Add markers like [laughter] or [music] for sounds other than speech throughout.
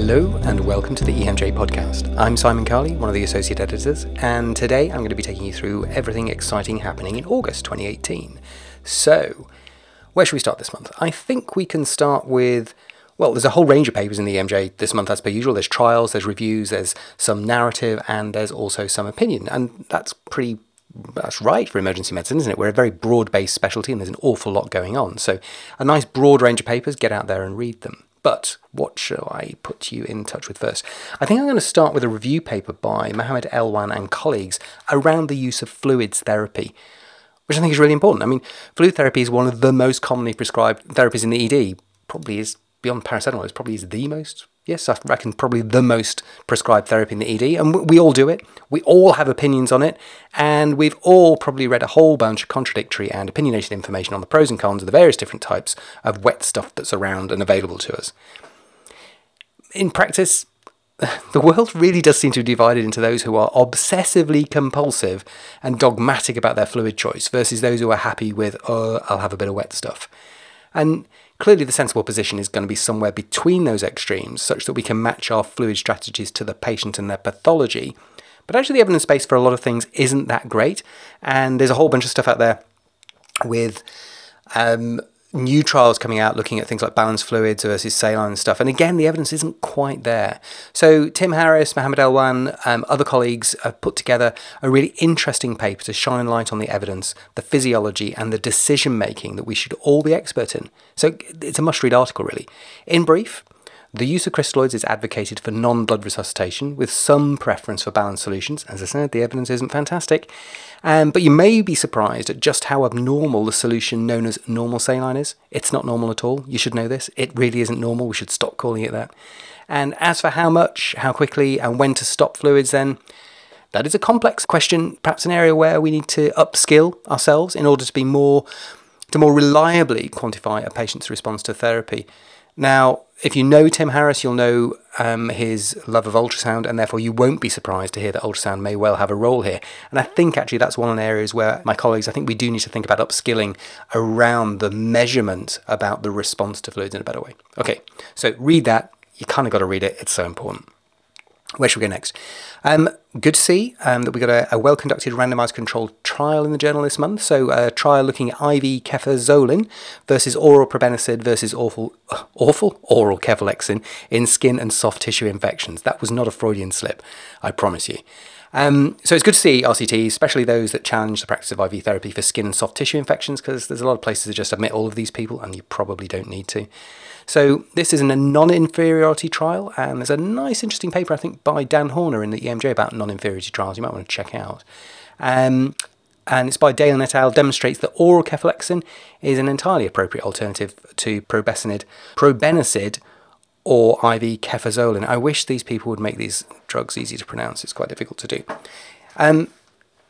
Hello and welcome to the EMJ podcast. I'm Simon Carley, one of the associate editors, and today I'm going to be taking you through everything exciting happening in August 2018. So, where should we start this month? I think we can start with well, there's a whole range of papers in the EMJ this month, as per usual. There's trials, there's reviews, there's some narrative, and there's also some opinion. And that's pretty that's right for emergency medicine, isn't it? We're a very broad based specialty and there's an awful lot going on. So, a nice broad range of papers, get out there and read them. But what shall I put you in touch with first? I think I'm going to start with a review paper by Mohammed Elwan and colleagues around the use of fluids therapy, which I think is really important. I mean, fluid therapy is one of the most commonly prescribed therapies in the ED, probably is beyond paracetamol, it probably is the most yes, I reckon probably the most prescribed therapy in the ED, and we all do it. We all have opinions on it, and we've all probably read a whole bunch of contradictory and opinionated information on the pros and cons of the various different types of wet stuff that's around and available to us. In practice, [laughs] the world really does seem to be divided into those who are obsessively compulsive and dogmatic about their fluid choice versus those who are happy with, oh, I'll have a bit of wet stuff. And Clearly, the sensible position is going to be somewhere between those extremes, such that we can match our fluid strategies to the patient and their pathology. But actually, the evidence base for a lot of things isn't that great, and there's a whole bunch of stuff out there with um, new trials coming out looking at things like balanced fluids versus saline stuff. And again, the evidence isn't quite there. So Tim Harris, Mohammed Elwan, um, other colleagues have put together a really interesting paper to shine light on the evidence, the physiology, and the decision making that we should all be expert in. So it's a must-read article, really. In brief, the use of crystalloids is advocated for non blood resuscitation, with some preference for balanced solutions. As I said, the evidence isn't fantastic. Um, but you may be surprised at just how abnormal the solution known as normal saline is. It's not normal at all. You should know this. It really isn't normal. We should stop calling it that. And as for how much, how quickly, and when to stop fluids, then that is a complex question, perhaps an area where we need to upskill ourselves in order to be more to more reliably quantify a patient's response to therapy. Now, if you know Tim Harris, you'll know um, his love of ultrasound, and therefore you won't be surprised to hear that ultrasound may well have a role here. And I think actually that's one of the areas where my colleagues, I think we do need to think about upskilling around the measurement about the response to fluids in a better way. Okay, so read that. You kind of got to read it, it's so important. Where should we go next? Um, good to see um, that we got a, a well conducted randomized controlled trial in the journal this month. So, a trial looking at IV cefazolin versus oral probenecid versus awful, uh, [sighs] awful oral cefalexin in skin and soft tissue infections. That was not a Freudian slip, I promise you. Um, so it's good to see RCTs, especially those that challenge the practice of IV therapy for skin and soft tissue infections, because there's a lot of places that just admit all of these people, and you probably don't need to. So this is a non-inferiority trial, and there's a nice, interesting paper I think by Dan Horner in the EMJ about non-inferiority trials. You might want to check out. Um, and it's by Dale et al. demonstrates that oral cefalexin is an entirely appropriate alternative to probenecid, probenecid or IV cefazolin. I wish these people would make these drugs easy to pronounce. It's quite difficult to do. Um,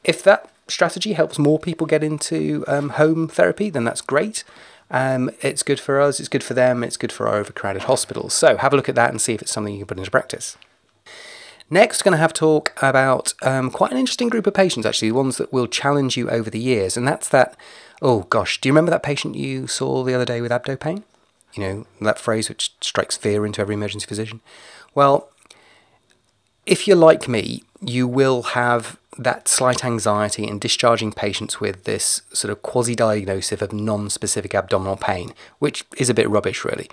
if that strategy helps more people get into um, home therapy, then that's great. Um, it's good for us, it's good for them, it's good for our overcrowded hospitals. So have a look at that and see if it's something you can put into practice. Next, going to have talk about um, quite an interesting group of patients, actually, ones that will challenge you over the years. And that's that, oh gosh, do you remember that patient you saw the other day with abdo pain? You know, that phrase which strikes fear into every emergency physician. Well, if you're like me, you will have that slight anxiety in discharging patients with this sort of quasi diagnosis of non specific abdominal pain, which is a bit rubbish, really.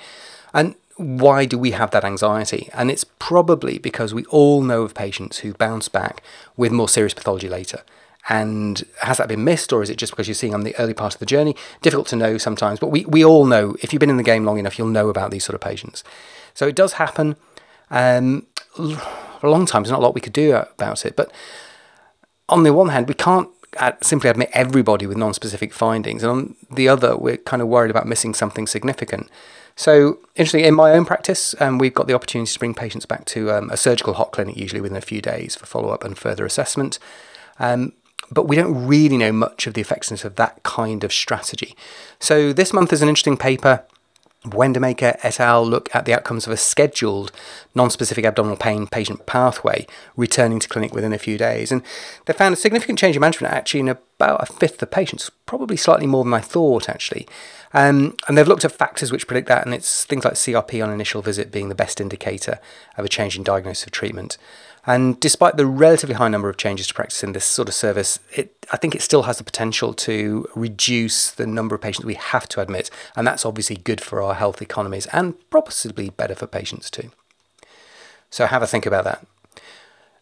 And why do we have that anxiety? And it's probably because we all know of patients who bounce back with more serious pathology later. And has that been missed, or is it just because you're seeing on the early part of the journey? Difficult to know sometimes, but we, we all know, if you've been in the game long enough, you'll know about these sort of patients. So it does happen. Um, for a long time, there's not a lot we could do about it. But on the one hand, we can't simply admit everybody with non-specific findings, and on the other, we're kind of worried about missing something significant. So, interestingly, in my own practice, um, we've got the opportunity to bring patients back to um, a surgical hot clinic, usually within a few days, for follow-up and further assessment. Um, but we don't really know much of the effectiveness of that kind of strategy. So, this month is an interesting paper Wendermaker et al. look at the outcomes of a scheduled non-specific abdominal pain patient pathway returning to clinic within a few days. And they found a significant change in management actually in about a fifth of patients, probably slightly more than I thought actually. Um, and they've looked at factors which predict that, and it's things like CRP on initial visit being the best indicator of a change in diagnosis of treatment. And despite the relatively high number of changes to practice in this sort of service, it, I think it still has the potential to reduce the number of patients we have to admit, and that's obviously good for our health economies and possibly better for patients too. So have a think about that.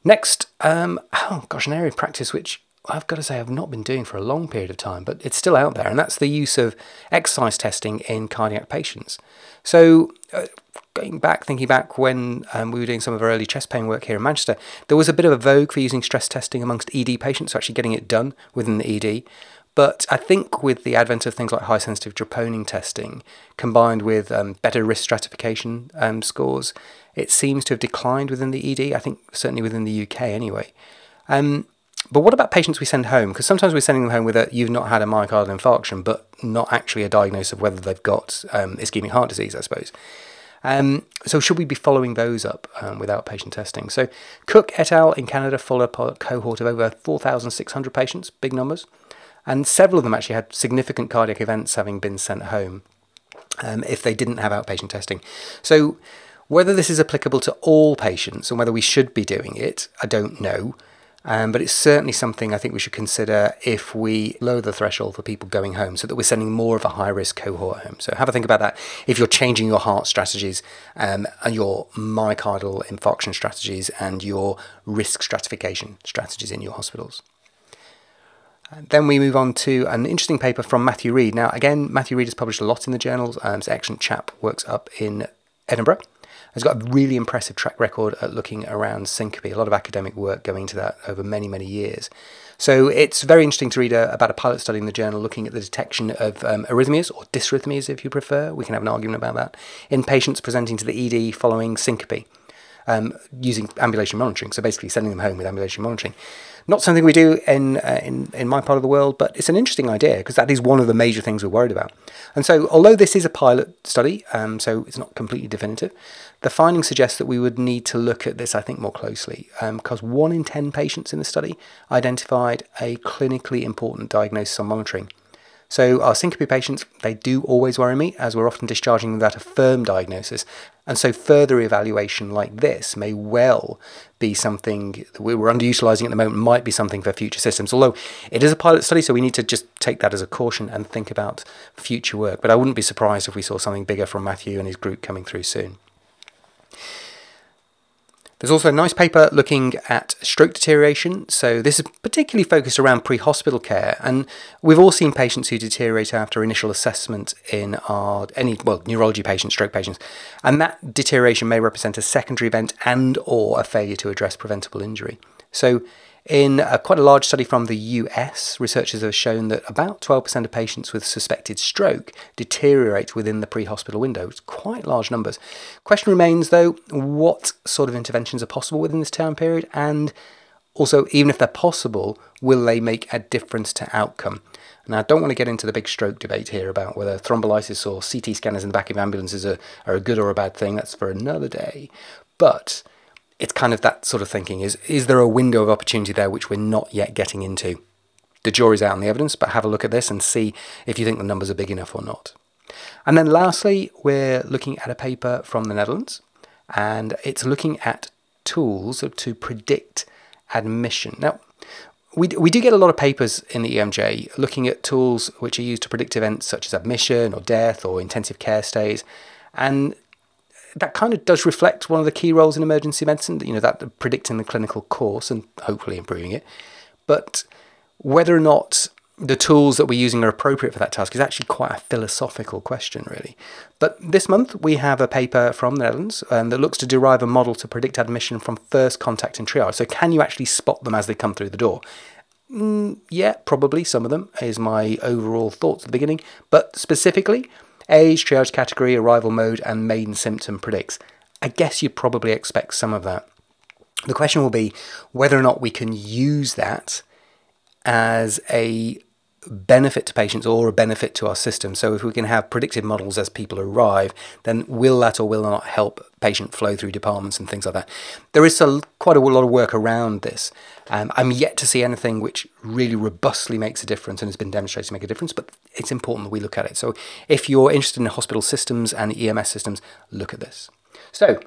Next, um, oh gosh, an area of practice which I've got to say I've not been doing for a long period of time, but it's still out there, and that's the use of exercise testing in cardiac patients. So, uh, going back, thinking back when um, we were doing some of our early chest pain work here in Manchester, there was a bit of a vogue for using stress testing amongst ED patients, so actually getting it done within the ED. But I think with the advent of things like high sensitive troponin testing, combined with um, better risk stratification um, scores, it seems to have declined within the ED. I think certainly within the UK anyway. Um, but what about patients we send home? Because sometimes we're sending them home with a you've not had a myocardial infarction, but not actually a diagnosis of whether they've got um, ischemic heart disease, I suppose. Um, so should we be following those up um, without patient testing? So Cook et al. in Canada followed up a cohort of over 4,600 patients, big numbers, and several of them actually had significant cardiac events having been sent home um, if they didn't have outpatient testing. So whether this is applicable to all patients and whether we should be doing it, I don't know. Um, but it's certainly something I think we should consider if we lower the threshold for people going home so that we're sending more of a high risk cohort home. So have a think about that if you're changing your heart strategies um, and your myocardial infarction strategies and your risk stratification strategies in your hospitals. And then we move on to an interesting paper from Matthew Reed. Now, again, Matthew Reed has published a lot in the journals. Um, he's an excellent chap, works up in Edinburgh has got a really impressive track record at looking around syncope. A lot of academic work going into that over many, many years. So it's very interesting to read a, about a pilot study in the journal looking at the detection of um, arrhythmias or dysrhythmias, if you prefer. We can have an argument about that in patients presenting to the ED following syncope. Um, using ambulation monitoring, so basically sending them home with ambulation monitoring. Not something we do in, uh, in, in my part of the world, but it's an interesting idea because that is one of the major things we're worried about. And so, although this is a pilot study, um, so it's not completely definitive, the findings suggest that we would need to look at this, I think, more closely because um, one in 10 patients in the study identified a clinically important diagnosis on monitoring. So our syncope patients, they do always worry me as we're often discharging them without a firm diagnosis. And so further evaluation like this may well be something that we're underutilizing at the moment, might be something for future systems. Although it is a pilot study, so we need to just take that as a caution and think about future work. But I wouldn't be surprised if we saw something bigger from Matthew and his group coming through soon. There's also a nice paper looking at stroke deterioration. So, this is particularly focused around pre hospital care. And we've all seen patients who deteriorate after initial assessment in our any well neurology patients, stroke patients, and that deterioration may represent a secondary event and or a failure to address preventable injury. So, in a, quite a large study from the US, researchers have shown that about 12% of patients with suspected stroke deteriorate within the pre hospital window. It's quite large numbers. Question remains, though, what sort of interventions are possible within this time period? And also, even if they're possible, will they make a difference to outcome? Now, I don't want to get into the big stroke debate here about whether thrombolysis or CT scanners in the back of ambulances are, are a good or a bad thing. That's for another day. But it's kind of that sort of thinking is is there a window of opportunity there which we're not yet getting into? The jury's out on the evidence, but have a look at this and see if you think the numbers are big enough or not. And then lastly, we're looking at a paper from the Netherlands, and it's looking at tools to predict admission. Now, we, we do get a lot of papers in the EMJ looking at tools which are used to predict events such as admission or death or intensive care stays. And that kind of does reflect one of the key roles in emergency medicine, you know, that predicting the clinical course and hopefully improving it. But whether or not the tools that we're using are appropriate for that task is actually quite a philosophical question, really. But this month we have a paper from the Netherlands um, that looks to derive a model to predict admission from first contact in triage. So, can you actually spot them as they come through the door? Mm, yeah, probably some of them, is my overall thoughts at the beginning. But specifically, Age, triage category, arrival mode, and main symptom predicts. I guess you'd probably expect some of that. The question will be whether or not we can use that as a benefit to patients or a benefit to our system. So if we can have predictive models as people arrive, then will that or will not help patient flow through departments and things like that? There is a, quite a lot of work around this. Um, I'm yet to see anything which really robustly makes a difference and has been demonstrated to make a difference, but it's important that we look at it. So if you're interested in hospital systems and EMS systems, look at this. So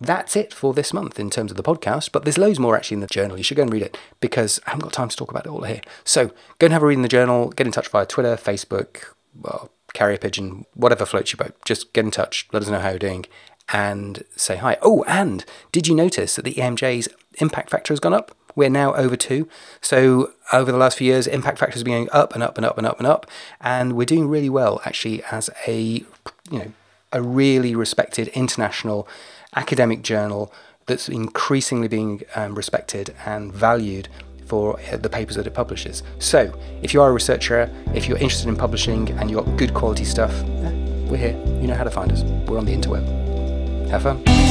that's it for this month in terms of the podcast, but there's loads more actually in the journal. You should go and read it because I haven't got time to talk about it all here. So go and have a read in the journal, get in touch via Twitter, Facebook, well, carrier pigeon, whatever floats your boat. Just get in touch, let us know how you're doing, and say hi. Oh, and did you notice that the EMJ's impact factor has gone up? We're now over two. So over the last few years, impact factor has been going up and up and up and up and up, and we're doing really well actually as a you know a really respected international academic journal that's increasingly being um, respected and valued for uh, the papers that it publishes. So, if you are a researcher, if you're interested in publishing and you've got good quality stuff, we're here. You know how to find us. We're on the interweb. Have fun.